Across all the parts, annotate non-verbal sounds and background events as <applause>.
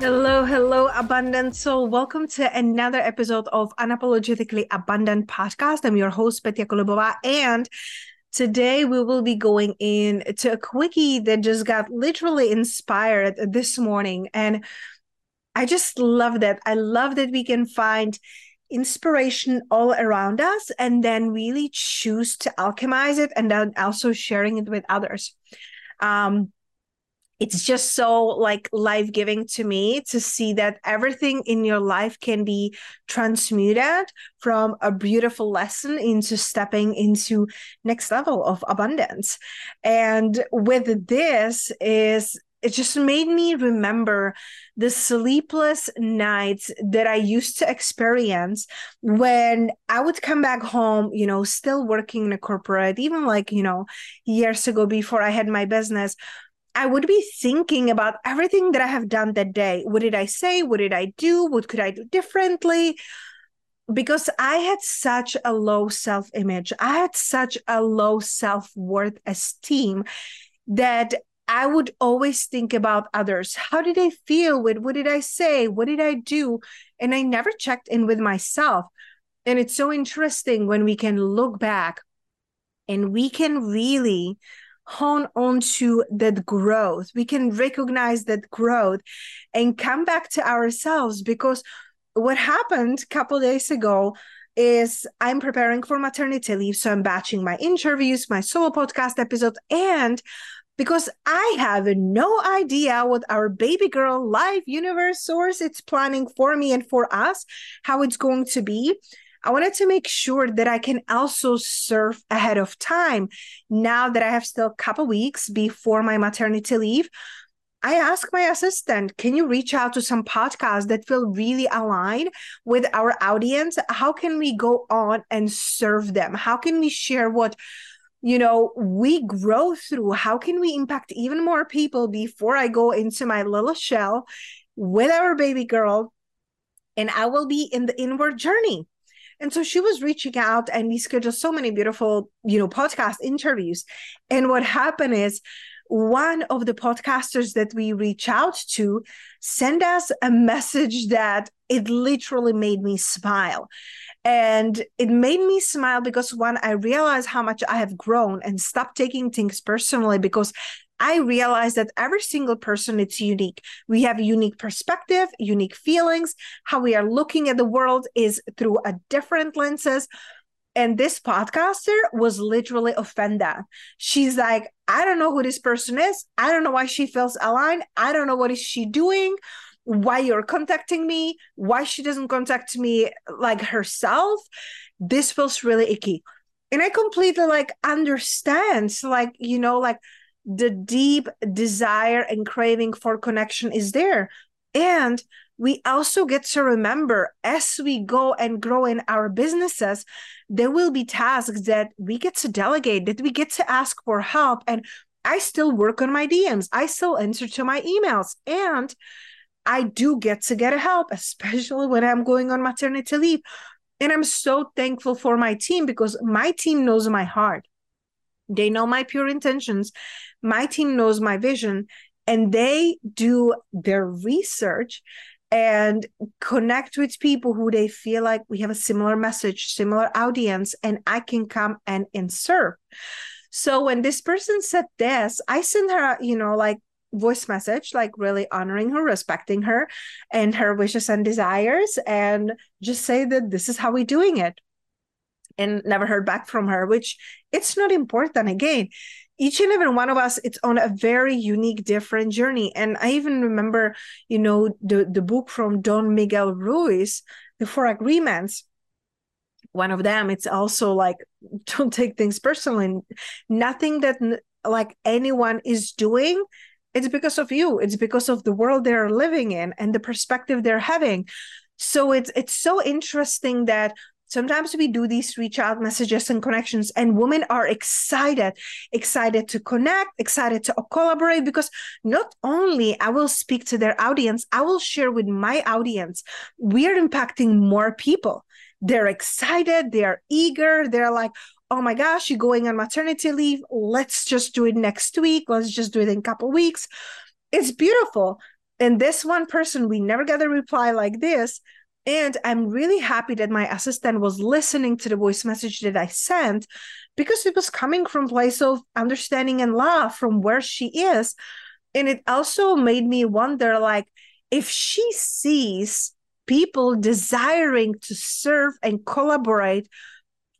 Hello, hello, abundant soul. Welcome to another episode of Unapologetically Abundant podcast. I'm your host, Petya Kolibova, and today we will be going in to a quickie that just got literally inspired this morning. And I just love that. I love that we can find inspiration all around us and then really choose to alchemize it and then also sharing it with others. Um, it's just so like life giving to me to see that everything in your life can be transmuted from a beautiful lesson into stepping into next level of abundance. And with this is it just made me remember the sleepless nights that I used to experience when I would come back home, you know, still working in a corporate, even like, you know, years ago before I had my business, I would be thinking about everything that I have done that day. What did I say? What did I do? What could I do differently? Because I had such a low self image, I had such a low self worth esteem that I would always think about others. How did I feel what did I say? What did I do? And I never checked in with myself. And it's so interesting when we can look back and we can really hone onto that growth. We can recognize that growth and come back to ourselves because what happened a couple days ago is I'm preparing for maternity leave. So I'm batching my interviews, my solo podcast episode, and because I have no idea what our baby girl life universe source it's planning for me and for us, how it's going to be. I wanted to make sure that I can also serve ahead of time. Now that I have still a couple weeks before my maternity leave, I ask my assistant, can you reach out to some podcasts that feel really aligned with our audience? How can we go on and serve them? How can we share what you know we grow through? How can we impact even more people before I go into my little shell with our baby girl? And I will be in the inward journey. And so she was reaching out and we scheduled so many beautiful, you know, podcast interviews. And what happened is one of the podcasters that we reach out to send us a message that it literally made me smile. And it made me smile because one, I realized how much I have grown and stopped taking things personally because I realized that every single person is unique. We have a unique perspective, unique feelings. How we are looking at the world is through a different lenses. And this podcaster was literally offended. She's like, I don't know who this person is. I don't know why she feels aligned. I don't know what is she doing why you're contacting me why she doesn't contact me like herself this feels really icky and i completely like understand so like you know like the deep desire and craving for connection is there. And we also get to remember as we go and grow in our businesses, there will be tasks that we get to delegate, that we get to ask for help. And I still work on my DMs, I still answer to my emails. And I do get to get help, <laughs> especially when I'm going on maternity leave. And I'm so thankful for my team because my team knows my heart. They know my pure intentions. My team knows my vision and they do their research and connect with people who they feel like we have a similar message, similar audience, and I can come and, and serve. So when this person said this, I sent her, you know, like voice message, like really honoring her, respecting her and her wishes and desires, and just say that this is how we're doing it. And never heard back from her, which it's not important. Again, each and every one of us it's on a very unique different journey. And i even remember you know the the book from don miguel ruiz the four agreements. One of them it's also like <laughs> don't take things personally. Nothing that like anyone is doing it's because of you. It's because of the world they're living in and the perspective they're having. So it's it's so interesting that sometimes we do these reach out messages and connections and women are excited excited to connect excited to collaborate because not only i will speak to their audience i will share with my audience we are impacting more people they're excited they're eager they're like oh my gosh, you're going on maternity leave. Let's just do it next week. Let's just do it in a couple weeks. It's beautiful. And this one person, we never got a reply like this. And I'm really happy that my assistant was listening to the voice message that I sent because it was coming from place of understanding and love from where she is. And it also made me wonder like if she sees people desiring to serve and collaborate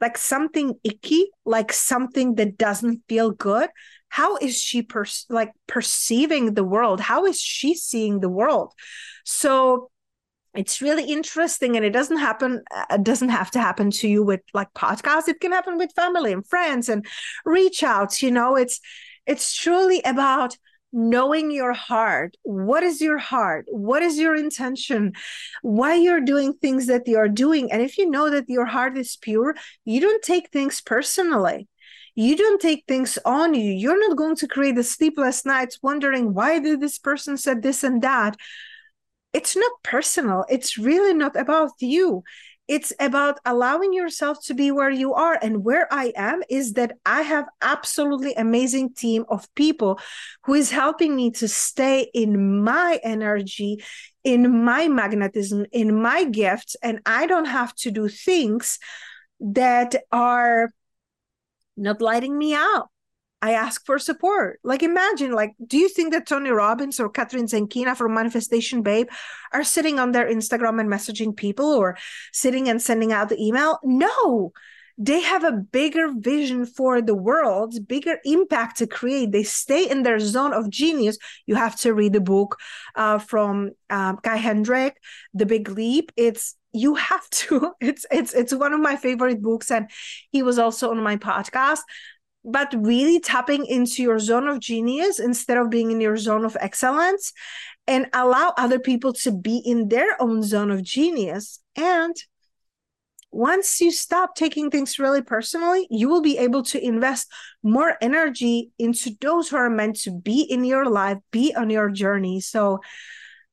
like something icky, like something that doesn't feel good, how is she per- like perceiving the world? How is she seeing the world? So it's really interesting and it doesn't happen uh, it doesn't have to happen to you with like podcasts. It can happen with family and friends and reach outs you know? It's it's truly about knowing your heart. What is your heart? What is your intention? Why you're doing things that you're doing? And if you know that your heart is pure you don't take things personally. You don't take things on you. You're not going to create the sleepless nights wondering why did this person said this and that it's not personal. It's really not about you. It's about allowing yourself to be where you are. And where i am is that i have absolutely amazing team of people who is helping me to stay in my energy in my magnetism in my gifts. And i don't have to do things that are not lighting me out I ask for support. Like imagine, like, do you think that Tony Robbins or Kathrin Zenkina from Manifestation Babe are sitting on their Instagram and messaging people or sitting and sending out the email? No. They have a bigger vision for the world, bigger impact to create. They stay in their zone of genius. You have to read the book uh, from um, Hendrick, The Big Leap. It's you have to. <laughs> It's it's it's one of my favorite books, and he was also on my podcast but really tapping into your zone of genius instead of being in your zone of excellence and allow other people to be in their own zone of genius and once you stop taking things really personally, you will be able to invest more energy into those who are meant to be in your life, be on your journey. So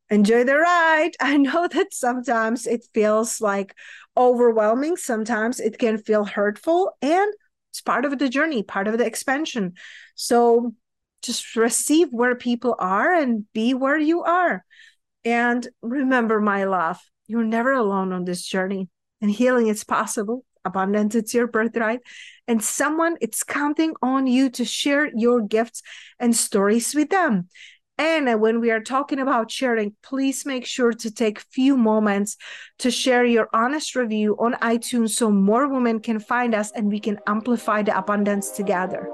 enjoy the ride. <laughs> I know that sometimes it feels like overwhelming, sometimes it can feel hurtful, and it's part of the journey, part of the expansion. So just receive where people are and be where you are. And remember, my love, you're never alone on this journey, and healing is possible. Abundance, it's your birthright. And someone, it's counting on you to share your gifts and stories with them. And when we are talking about sharing, please make sure to take few moments to share your honest review on iTunes so more women can find us and we can amplify the abundance together.